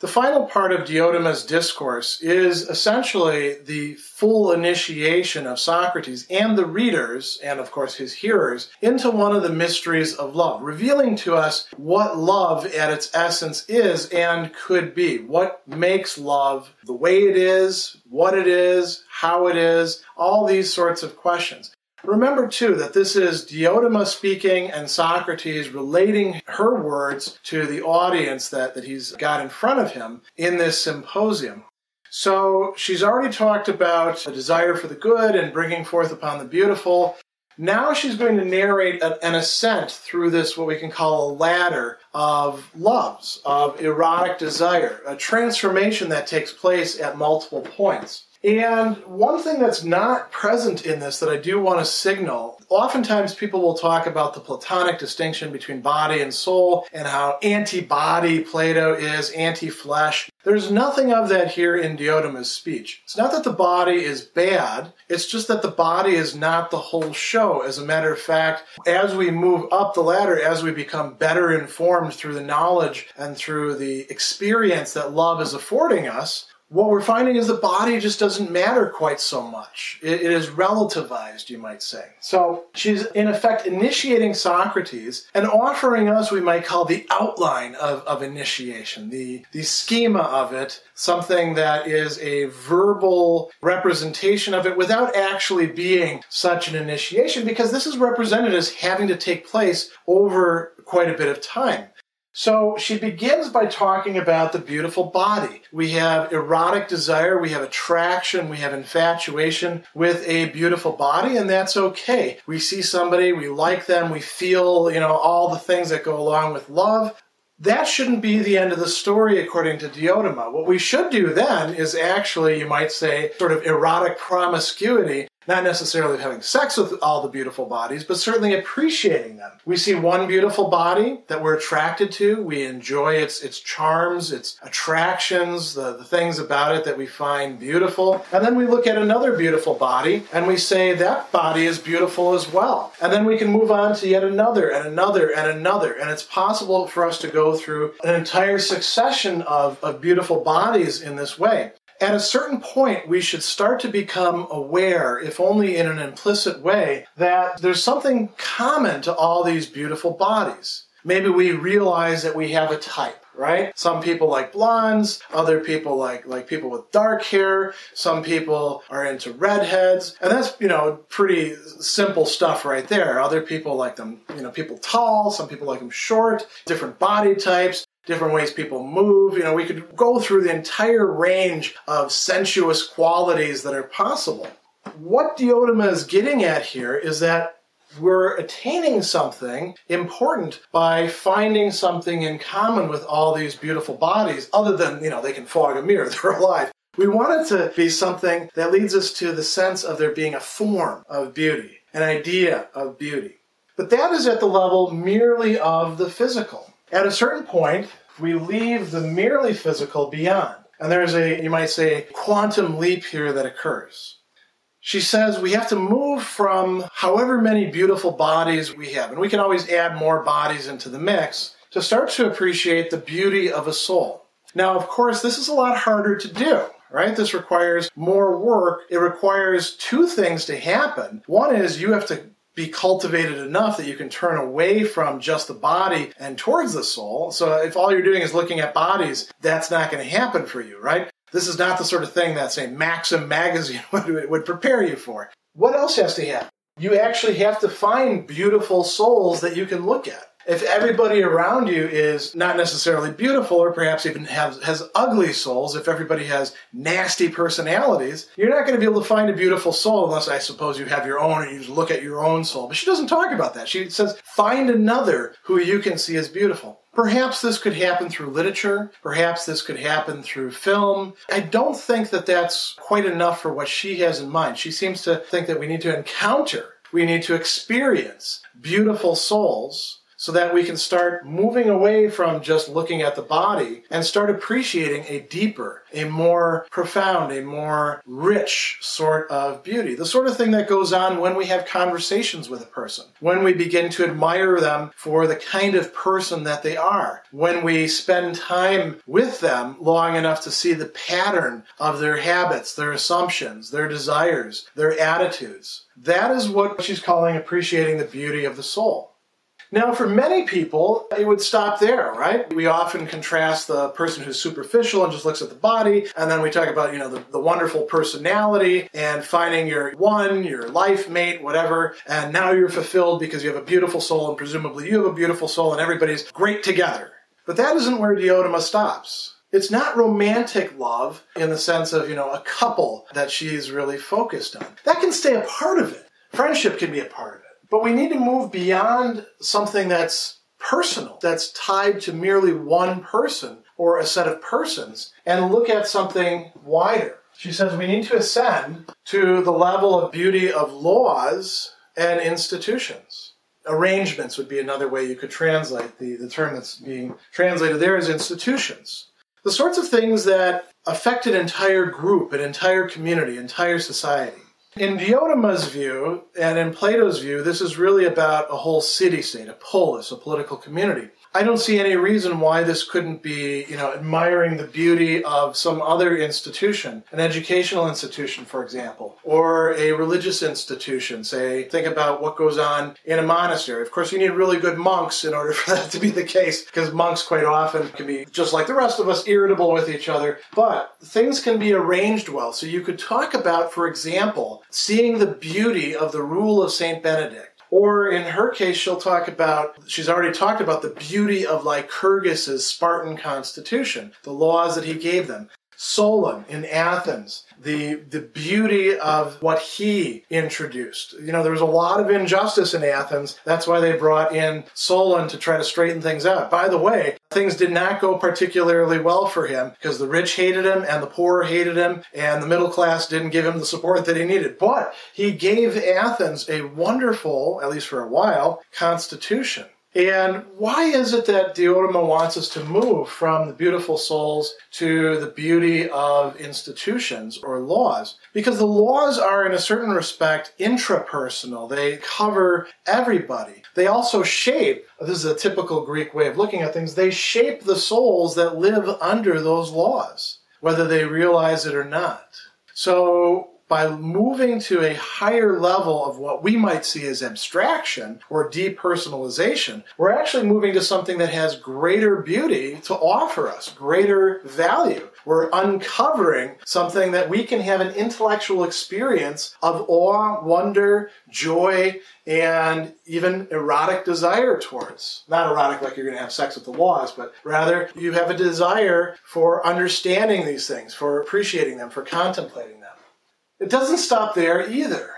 The final part of Diotima's discourse is essentially the full initiation of Socrates and the readers, and of course his hearers, into one of the mysteries of love, revealing to us what love at its essence is and could be. What makes love the way it is, what it is, how it is, all these sorts of questions. Remember, too, that this is Diotima speaking and Socrates relating her words to the audience that, that he's got in front of him in this symposium. So she's already talked about the desire for the good and bringing forth upon the beautiful. Now she's going to narrate an ascent through this, what we can call a ladder of loves, of erotic desire, a transformation that takes place at multiple points. And one thing that's not present in this that I do want to signal oftentimes people will talk about the Platonic distinction between body and soul and how anti body Plato is, anti flesh. There's nothing of that here in Diotima's speech. It's not that the body is bad, it's just that the body is not the whole show. As a matter of fact, as we move up the ladder, as we become better informed through the knowledge and through the experience that love is affording us, what we're finding is the body just doesn't matter quite so much. It, it is relativized, you might say. So she's in effect initiating Socrates and offering us, we might call the outline of, of initiation, the, the schema of it, something that is a verbal representation of it without actually being such an initiation, because this is represented as having to take place over quite a bit of time. So she begins by talking about the beautiful body. We have erotic desire, we have attraction, we have infatuation with a beautiful body, and that's okay. We see somebody, we like them, we feel, you know, all the things that go along with love. That shouldn't be the end of the story, according to Diotima. What we should do then is actually, you might say, sort of erotic promiscuity not necessarily having sex with all the beautiful bodies, but certainly appreciating them. We see one beautiful body that we're attracted to. We enjoy its, its charms, its attractions, the, the things about it that we find beautiful. And then we look at another beautiful body and we say that body is beautiful as well. And then we can move on to yet another and another and another. And it's possible for us to go through an entire succession of, of beautiful bodies in this way at a certain point, we should start to become aware, if only in an implicit way, that there's something common to all these beautiful bodies. Maybe we realize that we have a type, right? Some people like blondes, other people like, like people with dark hair, some people are into redheads, and that's, you know, pretty simple stuff right there. Other people like them, you know, people tall, some people like them short, different body types different ways people move. You know, we could go through the entire range of sensuous qualities that are possible. What Diotima is getting at here is that we're attaining something important by finding something in common with all these beautiful bodies, other than, you know, they can fog a mirror, they're alive. We want it to be something that leads us to the sense of there being a form of beauty, an idea of beauty. But that is at the level merely of the physical. At a certain point, we leave the merely physical beyond. And there's a, you might say, quantum leap here that occurs. She says we have to move from however many beautiful bodies we have, and we can always add more bodies into the mix to start to appreciate the beauty of a soul. Now, of course, this is a lot harder to do right? This requires more work. It requires two things to happen. One is you have to be cultivated enough that you can turn away from just the body and towards the soul. So if all you're doing is looking at bodies, that's not going to happen for you, right? This is not the sort of thing that, say, Maxim magazine would, would prepare you for. What else has to happen? You actually have to find beautiful souls that you can look at if everybody around you is not necessarily beautiful or perhaps even has, has ugly souls, if everybody has nasty personalities, you're not going to be able to find a beautiful soul unless I suppose you have your own and you just look at your own soul. But she doesn't talk about that. She says, find another who you can see as beautiful. Perhaps this could happen through literature. Perhaps this could happen through film. I don't think that that's quite enough for what she has in mind. She seems to think that we need to encounter We need to experience beautiful souls so that we can start moving away from just looking at the body and start appreciating a deeper, a more profound, a more rich sort of beauty. The sort of thing that goes on when we have conversations with a person, when we begin to admire them for the kind of person that they are, when we spend time with them long enough to see the pattern of their habits, their assumptions, their desires, their attitudes. That is what she's calling appreciating the beauty of the soul. Now, for many people, it would stop there, right? We often contrast the person who's superficial and just looks at the body, and then we talk about, you know, the, the wonderful personality and finding your one, your life mate, whatever, and now you're fulfilled because you have a beautiful soul, and presumably you have a beautiful soul, and everybody's great together. But that isn't where Diotima stops. It's not romantic love in the sense of, you know, a couple that she's really focused on. That can stay a part of it. Friendship can be a part of it. But we need to move beyond something that's personal, that's tied to merely one person or a set of persons, and look at something wider. She says we need to ascend to the level of beauty of laws and institutions. Arrangements would be another way you could translate the, the term that's being translated there as institutions. The sorts of things that affect an entire group, an entire community, entire society. In Diotima's view, and in Plato's view, this is really about a whole city state, a polis, a political community. I don't see any reason why this couldn't be, you know, admiring the beauty of some other institution, an educational institution, for example, or a religious institution. Say, think about what goes on in a monastery. Of course, you need really good monks in order for that to be the case, because monks quite often can be, just like the rest of us, irritable with each other. But things can be arranged well. So you could talk about, for example, seeing the beauty of the rule of St. Benedict or in her case, she'll talk about, she's already talked about the beauty of Lycurgus's Spartan constitution, the laws that he gave them. Solon in Athens, the, the beauty of what he introduced. You know, there was a lot of injustice in Athens. That's why they brought in Solon to try to straighten things out. By the way, things did not go particularly well for him because the rich hated him and the poor hated him and the middle class didn't give him the support that he needed. But he gave Athens a wonderful, at least for a while, constitution. And why is it that Diotima wants us to move from the beautiful souls to the beauty of institutions or laws? Because the laws are, in a certain respect, intrapersonal. They cover everybody. They also shape, this is a typical Greek way of looking at things, they shape the souls that live under those laws, whether they realize it or not. So by moving to a higher level of what we might see as abstraction or depersonalization, we're actually moving to something that has greater beauty to offer us, greater value. We're uncovering something that we can have an intellectual experience of awe, wonder, joy, and even erotic desire towards. Not erotic like you're going to have sex with the laws, but rather you have a desire for understanding these things, for appreciating them, for contemplating it doesn't stop there either.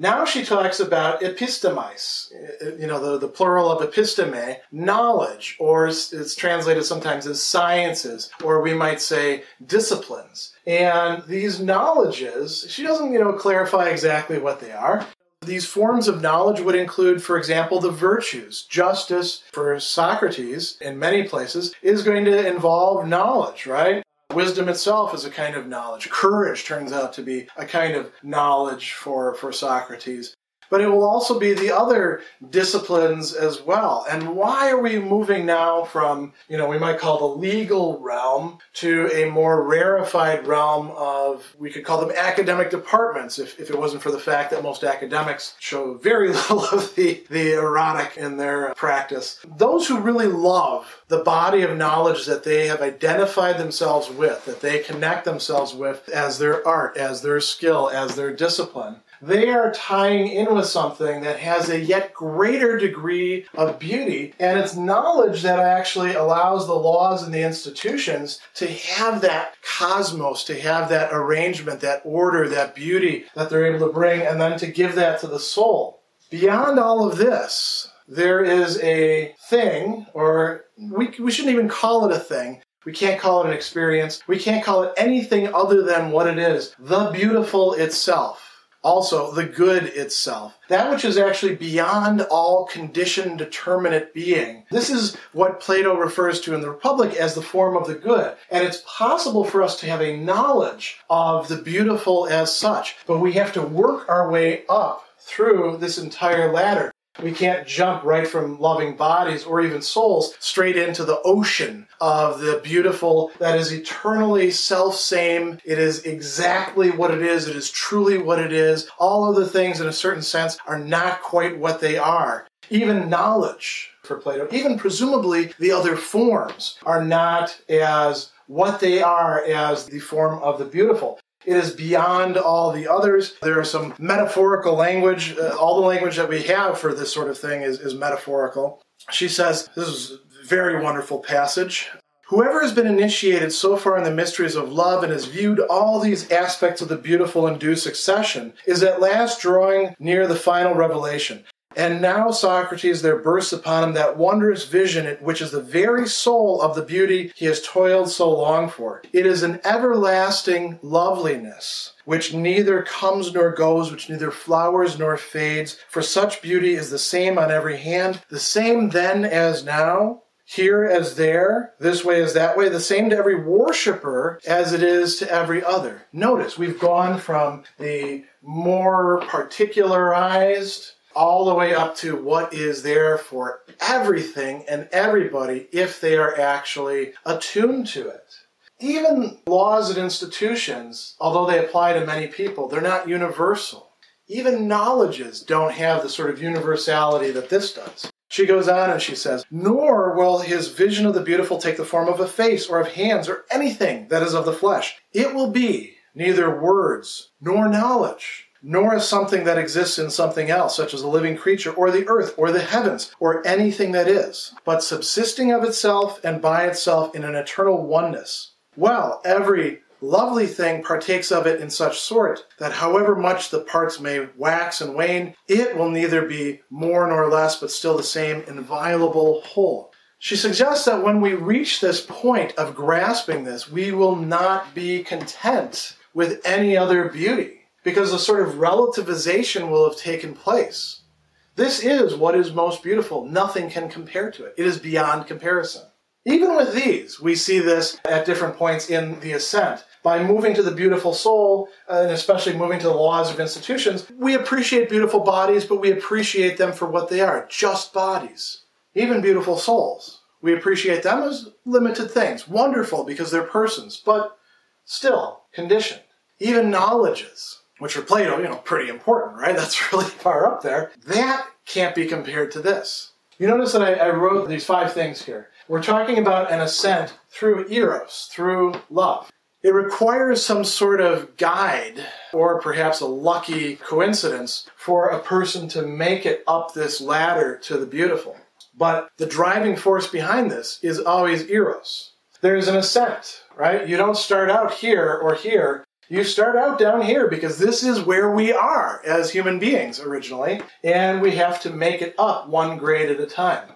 Now she talks about epistemai, you know, the, the plural of episteme, knowledge, or it's translated sometimes as sciences, or we might say disciplines. And these knowledges, she doesn't, you know, clarify exactly what they are. These forms of knowledge would include, for example, the virtues. Justice for Socrates, in many places, is going to involve knowledge, right? Wisdom itself is a kind of knowledge. Courage turns out to be a kind of knowledge for, for Socrates but it will also be the other disciplines as well. And why are we moving now from, you know, we might call the legal realm to a more rarefied realm of, we could call them academic departments if, if it wasn't for the fact that most academics show very little of the, the erotic in their practice. Those who really love the body of knowledge that they have identified themselves with, that they connect themselves with as their art, as their skill, as their discipline, they are tying in with something that has a yet greater degree of beauty, and it's knowledge that actually allows the laws and the institutions to have that cosmos, to have that arrangement, that order, that beauty that they're able to bring, and then to give that to the soul. Beyond all of this, there is a thing, or we, we shouldn't even call it a thing. We can't call it an experience. We can't call it anything other than what it is the beautiful itself. Also, the good itself. That which is actually beyond all conditioned determinate being. This is what Plato refers to in the Republic as the form of the good. And it's possible for us to have a knowledge of the beautiful as such, but we have to work our way up through this entire ladder. We can't jump right from loving bodies or even souls straight into the ocean of the beautiful that is eternally self same. It is exactly what it is. It is truly what it is. All other things, in a certain sense, are not quite what they are. Even knowledge for Plato, even presumably the other forms, are not as what they are as the form of the beautiful. It is beyond all the others. There are some metaphorical language. Uh, all the language that we have for this sort of thing is, is metaphorical. She says, this is a very wonderful passage. Whoever has been initiated so far in the mysteries of love and has viewed all these aspects of the beautiful in due succession is at last drawing near the final revelation. And now, Socrates, there bursts upon him that wondrous vision, which is the very soul of the beauty he has toiled so long for. It is an everlasting loveliness, which neither comes nor goes, which neither flowers nor fades. For such beauty is the same on every hand, the same then as now, here as there, this way as that way, the same to every worshiper as it is to every other. Notice we've gone from the more particularized all the way up to what is there for everything and everybody if they are actually attuned to it. Even laws and institutions, although they apply to many people, they're not universal. Even knowledges don't have the sort of universality that this does. She goes on and she says, Nor will his vision of the beautiful take the form of a face or of hands or anything that is of the flesh. It will be neither words nor knowledge nor as something that exists in something else, such as a living creature, or the earth, or the heavens, or anything that is, but subsisting of itself and by itself in an eternal oneness. Well, every lovely thing partakes of it in such sort that however much the parts may wax and wane, it will neither be more nor less, but still the same inviolable whole. She suggests that when we reach this point of grasping this, we will not be content with any other beauty because a sort of relativization will have taken place. This is what is most beautiful. Nothing can compare to it. It is beyond comparison. Even with these, we see this at different points in the ascent. By moving to the beautiful soul, uh, and especially moving to the laws of institutions, we appreciate beautiful bodies, but we appreciate them for what they are just bodies. Even beautiful souls. We appreciate them as limited things. Wonderful because they're persons, but still conditioned. Even knowledges which for Plato, you know, pretty important, right? That's really far up there. That can't be compared to this. You notice that I, I wrote these five things here. We're talking about an ascent through eros, through love. It requires some sort of guide or perhaps a lucky coincidence for a person to make it up this ladder to the beautiful. But the driving force behind this is always eros. There's an ascent, right? You don't start out here or here you start out down here because this is where we are as human beings originally, and we have to make it up one grade at a time.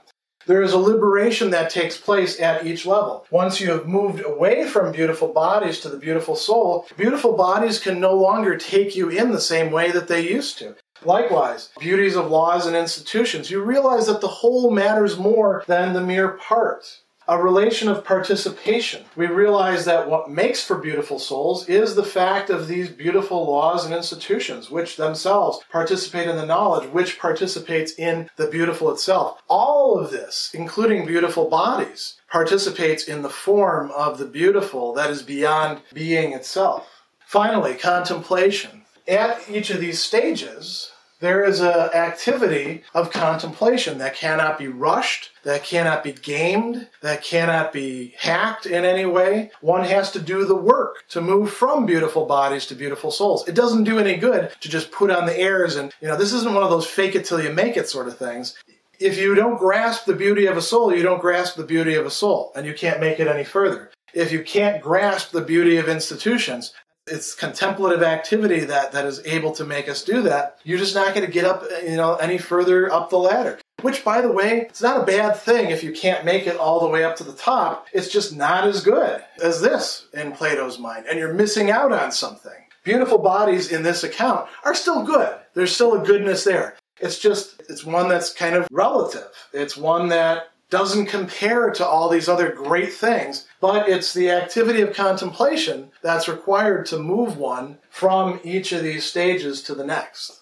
There is a liberation that takes place at each level. Once you have moved away from beautiful bodies to the beautiful soul, beautiful bodies can no longer take you in the same way that they used to. Likewise, beauties of laws and institutions, you realize that the whole matters more than the mere part a relation of participation. We realize that what makes for beautiful souls is the fact of these beautiful laws and institutions, which themselves participate in the knowledge, which participates in the beautiful itself. All of this, including beautiful bodies, participates in the form of the beautiful that is beyond being itself. Finally, contemplation. At each of these stages, there is an activity of contemplation that cannot be rushed, that cannot be gamed, that cannot be hacked in any way. One has to do the work to move from beautiful bodies to beautiful souls. It doesn't do any good to just put on the airs and, you know, this isn't one of those fake it till you make it sort of things. If you don't grasp the beauty of a soul, you don't grasp the beauty of a soul, and you can't make it any further. If you can't grasp the beauty of institutions, it's contemplative activity that, that is able to make us do that. You're just not going to get up, you know, any further up the ladder. Which, by the way, it's not a bad thing if you can't make it all the way up to the top. It's just not as good as this in Plato's mind, and you're missing out on something. beautiful bodies in this account are still good. There's still a goodness there. It's just, it's one that's kind of relative. It's one that doesn't compare to all these other great things, but it's the activity of contemplation that's required to move one from each of these stages to the next.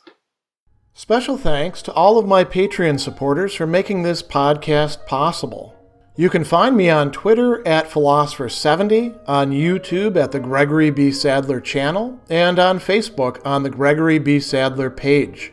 Special thanks to all of my Patreon supporters for making this podcast possible. You can find me on Twitter at Philosopher70, on YouTube at the Gregory B. Sadler channel, and on Facebook on the Gregory B. Sadler page.